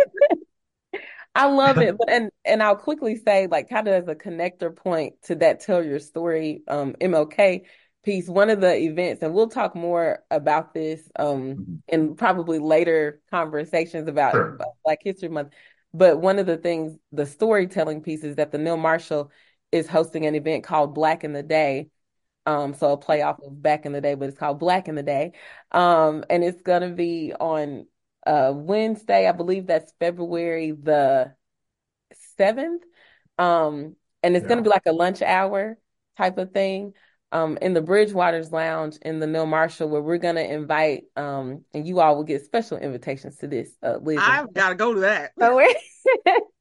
I love it. But and and I'll quickly say, like, kind of as a connector point to that tell your story um MLK piece, one of the events, and we'll talk more about this um Mhm. in probably later conversations about Sure. about Black History Month. But one of the things, the storytelling piece is that the Neal Marshall is hosting an event called Black in the Day. Um, so a play off of Back in the Day, but it's called Black in the Day. Um, and it's gonna be on uh Wednesday, I believe that's February the 7th. Um, and it's gonna be like a lunch hour type of thing. Um, in the Bridgewaters Lounge in the Neal Marshall, where we're gonna invite um, and you all will get special invitations to this, uh, Liz. I've got to go to that. so we're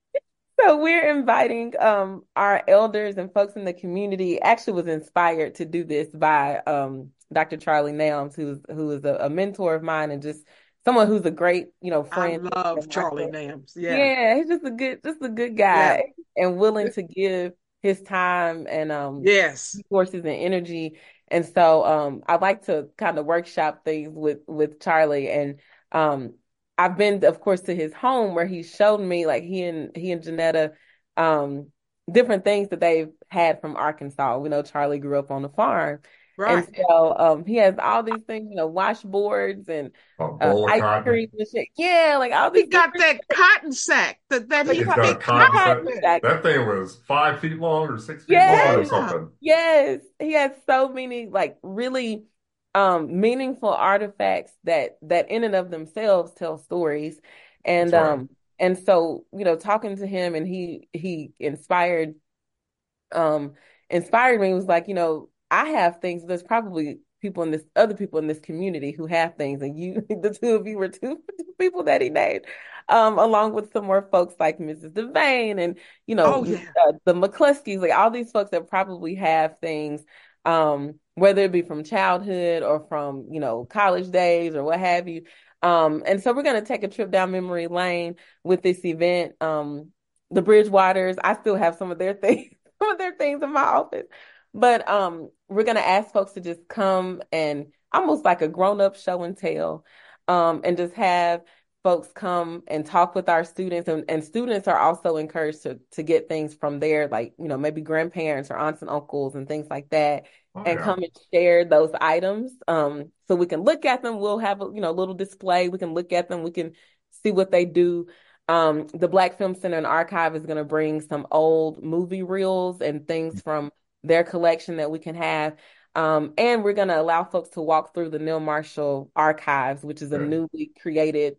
so we're inviting um our elders and folks in the community. Actually, was inspired to do this by um Dr. Charlie Nelms, who's who is a, a mentor of mine and just someone who's a great you know I friend. love Charlie Nelms. Yeah. Yeah, he's just a good just a good guy and willing to give his time and um Yes. resources and energy. And so um I like to kind of workshop things with with Charlie and um I've been of course to his home where he showed me like he and he and Janetta um different things that they've had from Arkansas. We know Charlie grew up on the farm. Right. And so um he has all these things, you know, washboards and A uh, ice cotton. cream and shit. Yeah, like all He these got different that cotton sack that, that he He's got a cotton cotton. sack. sack. That thing was five feet long or six feet Yeah. long or something. Yes, he has so many like really um meaningful artifacts that that in and of themselves tell stories. And right. um and so, you know, talking to him and he he inspired um inspired me was like, you know, I have things, there's probably people in this other people in this community who have things and you the two of you were two, two people that he named. Um, along with some more folks like Mrs. Devane and you know Oh, yeah. uh, the McCluskeys, like all these folks that probably have things, um, whether it be from childhood or from, you know, college days or what have you. Um, and so we're going to take a trip down memory lane with this event. Um, the Bridgewaters, I still have some of their things, some of their things in my office, but, um, we're going to ask folks to just come and almost like a grown up show and tell, um, and just have folks come and talk with our students and, and students are also encouraged to to get things from there like you know maybe grandparents or aunts and uncles and things like that oh, and yeah. come and share those items. Um, so we can look at them. We'll have a you know little display. We can look at them. We can see what they do. Um, the Black Film Center and Archive is going to bring some old movie reels and things from their collection that we can have. Um, and we're going to allow folks to walk through the Neal Marshall Archives, which is a right. newly created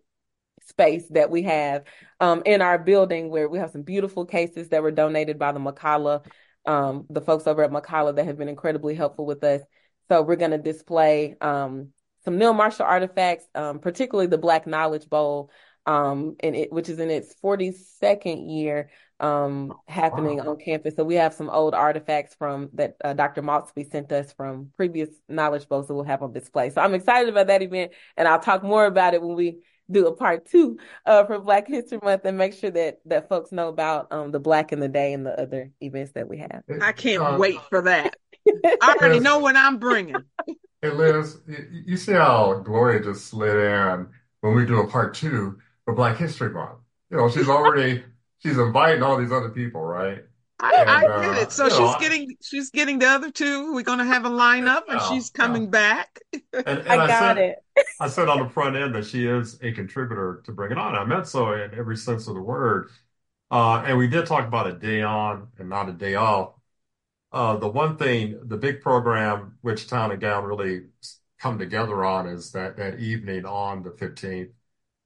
space that we have um, in our building where we have some beautiful cases that were donated by the McCalla, um, the folks over at McCalla that have been incredibly helpful with us. So we're going to display um, some Neal Marshall artifacts, um, particularly the Black Knowledge Bowl, um, and it, which is in its 42nd year um, happening wow. on campus. So we have some old artifacts from that uh, Dr. Maltzby sent us from previous knowledge bowls that we'll have on display. So I'm excited about that event, and I'll talk more about it when we do a part two uh, for Black History Month and make sure that that folks know about um, the Black in the Day and the other events that we have. I can't uh, wait for that. I already know what I'm bringing. Hey Liz, you see how Gloria just slid in when we do a part two for Black History Month. You know, she's already she's inviting all these other people, right? I, and, I get uh, it. So she's know, getting she's getting the other two. We're going to have a lineup, and yeah, she's coming yeah. back. And, and I, I, got said, it. I said on the front end that she is a contributor to Bring It On. I meant so in every sense of the word. Uh, and we did talk about a day on and not a day off. Uh, the one thing, the big program which Town and Gown really come together on is that that evening on the 15th,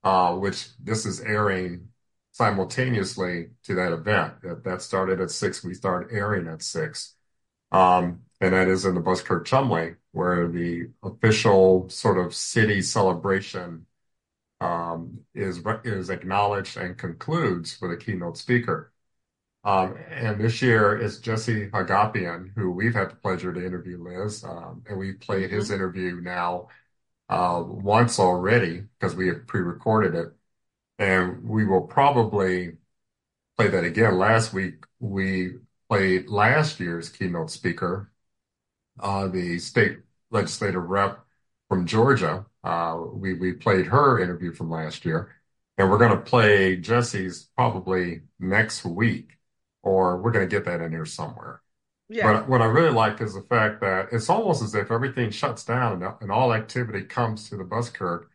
uh, which this is airing simultaneously to that event. That, that started at six. We start airing at six. Um, and that is in the Buskirk Chumley, where the official sort of city celebration um, is is acknowledged and concludes with a keynote speaker. Um, and this year is Jesse Hagopian, who we've had the pleasure to interview, Liz, um, and we've played his mm-hmm. interview now uh, once already because we have pre-recorded it and we will probably play that again. Last week, we played last year's keynote speaker, the state legislative rep from Georgia. Uh, we, we played her interview from last year, and we're going to play Jesse's probably next week, or we're going to get that in here somewhere. Yeah. But what I really like is the fact that it's almost as if everything shuts down and, and all activity comes to the Buskirk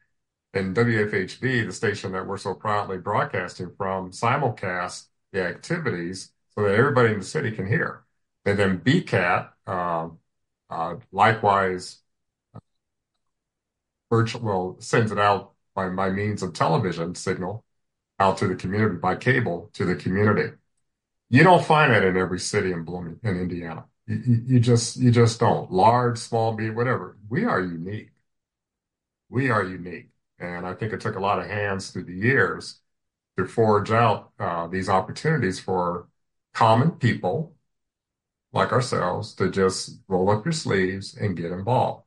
and WFHB, the station that we're so proudly broadcasting from, simulcast the activities so that everybody in the city can hear. And then BCAT, uh, uh, likewise, virtual, well, sends it out by, by means of television signal out to the community by cable to the community. You don't find that in every city in Blooming, in Indiana. You, you just, you just don't. Large, small, be whatever. We are unique. We are unique. And I think it took a lot of hands through the years to forge out uh, these opportunities for common people like ourselves to just roll up your sleeves and get involved.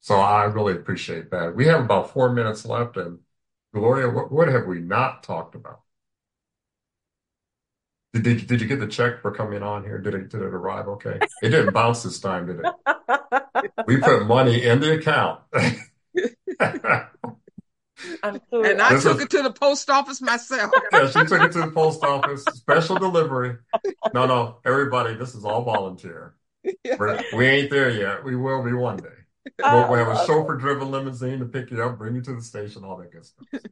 So I really appreciate that. We have about four minutes left, and Gloria, what, what have we not talked about? Did, did, did you get the check for coming on here? Did it did it arrive okay? It didn't bounce this time, did it? We put money in the account. and I took it to the post office myself. yeah, she took it to the post office, special delivery. No, no, everybody, this is all volunteer. Yeah. We ain't there yet. We will be one day. We'll, we'll have a chauffeur-driven limousine to pick you up, bring you to the station, all that good stuff.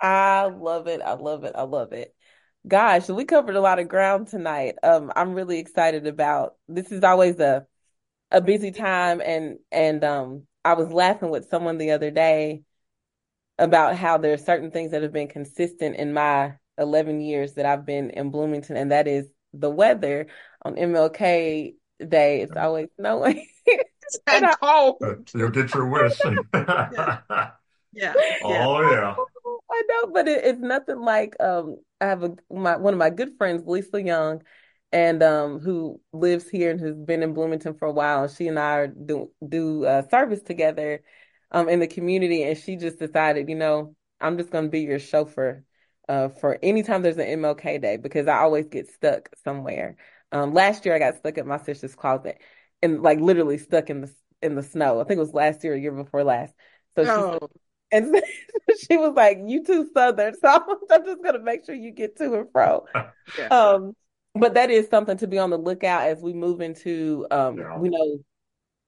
I love it. I love it. I love it. Gosh, we covered a lot of ground tonight. Um, I'm really excited about. This is always a a busy time, and and um, I was laughing with someone the other day about how there are certain things that have been consistent in my 11 years that I've been in Bloomington, and that is the weather on MLK Day. It's always snowing. and cold. You'll get your wish. yeah. yeah. Oh yeah. I know, but it, it's nothing like um. I have a my one of my good friends, Lisa Young, and um, who lives here and who's been in Bloomington for a while. And she and I do do uh, service together um, in the community, and she just decided, you know, I'm just going to be your chauffeur uh, for anytime there's an MLK Day because I always get stuck somewhere. Um, last year I got stuck at my sister's closet and like literally stuck in the in the snow. I think it was last year, or year before last. So oh. she and she was like, "You too southern, so I'm just gonna make sure you get to and fro." Yeah. Um, but that is something to be on the lookout as we move into um yeah. we know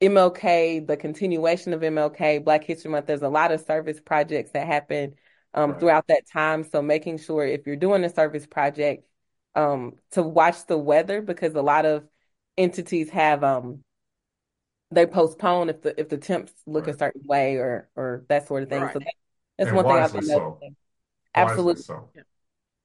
MLK, the continuation of MLK, Black History Month, there's a lot of service projects that happen um, right. throughout that time. So making sure if you're doing a service project, um, to watch the weather because a lot of entities have um they postpone if the if the temps look right. a certain way or or that sort of thing. Right. So that, that's and one thing I've been so. Absolutely. So.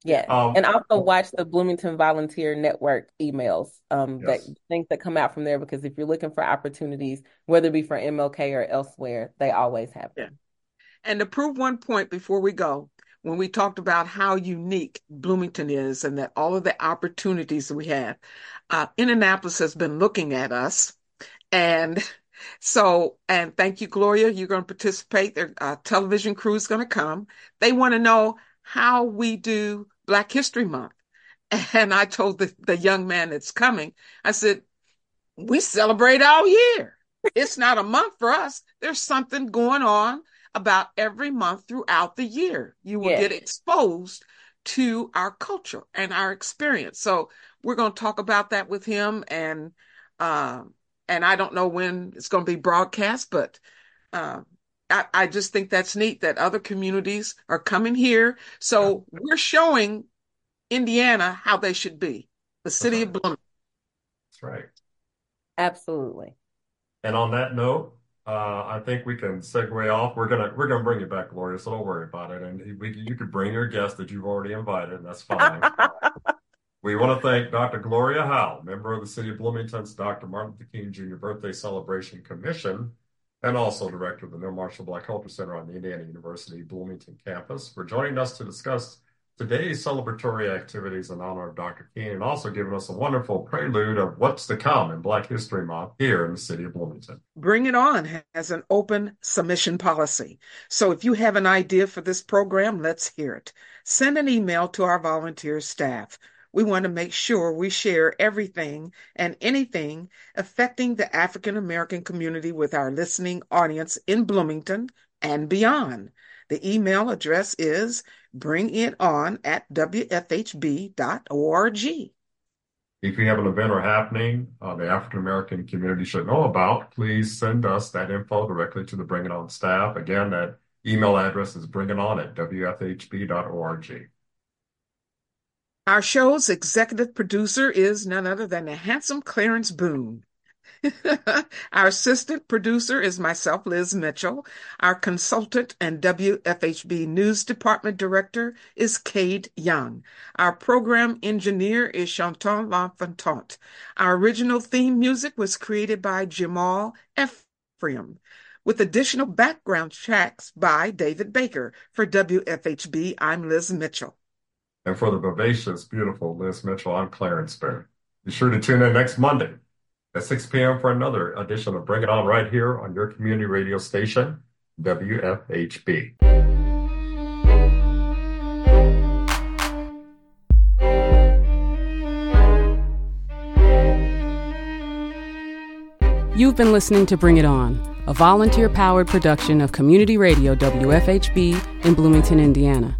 Yeah. Um, and also watch the Bloomington Volunteer Network emails um, yes. that things that come out from there because if you're looking for opportunities, whether it be for MLK or elsewhere, they always have them. Yeah. And to prove one point before we go, when we talked about how unique Bloomington is and that all of the opportunities that we have, uh, Indianapolis has been looking at us. And so, and thank you, Gloria. You're going to participate. Their uh, television crew is going to come. They want to know how we do Black History Month. And I told the, the young man that's coming, I said, we celebrate all year. It's not a month for us. There's something going on about every month throughout the year. You will yes. get exposed to our culture and our experience. So we're going to talk about that with him and uh, and I don't know when it's going to be broadcast, but uh, I, I, just think that's neat that other communities are coming here. So we're showing Indiana how they should be, the city right. of Bloomington. That's right. Absolutely. And on that note, uh, I think we can segue off. We're gonna we're gonna bring you back, Gloria. So don't worry about it. And we, you could bring your guest that you've already invited. And that's fine. we want to thank Dr. Gloria Howell, member of the City of Bloomington's Dr. Martin Luther King Jr. Birthday Celebration Commission, and also director of the Neal Marshall Black Culture Center on the Indiana University Bloomington campus, for joining us to discuss today's celebratory activities in honor of Dr. King and also giving us a wonderful prelude of what's to come in Black History Month here in the city of Bloomington. Bring It On has an open submission policy. So if you have an idea for this program, let's hear it. Send an email to our volunteer staff. We want to make sure we share everything and anything affecting the African American community with our listening audience in Bloomington and beyond. The email address is bring it on at wfhb.org. If you have an event or happening uh, the African American community should know about, please send us that info directly to the Bring It On staff. Again, that email address is bringiton at wfhb.org. Our show's executive producer is none other than the handsome Clarence Boone. Our assistant producer is myself, Liz Mitchell. Our consultant and WFHB News Department Director is Cade Young. Our program engineer is Chantal L'Enfantante. Our original theme music was created by Jamal Ephraim, with additional background tracks by David Baker. For WFHB, I'm Liz Mitchell. And for the vivacious, beautiful Liz Mitchell, I'm Clarence Boone. Be sure to tune in next Monday at 6 p.m. for another edition of Bring It On right here on your community radio station, WFHB. You've been listening to Bring It On, a volunteer powered production of Community Radio WFHB in Bloomington, Indiana.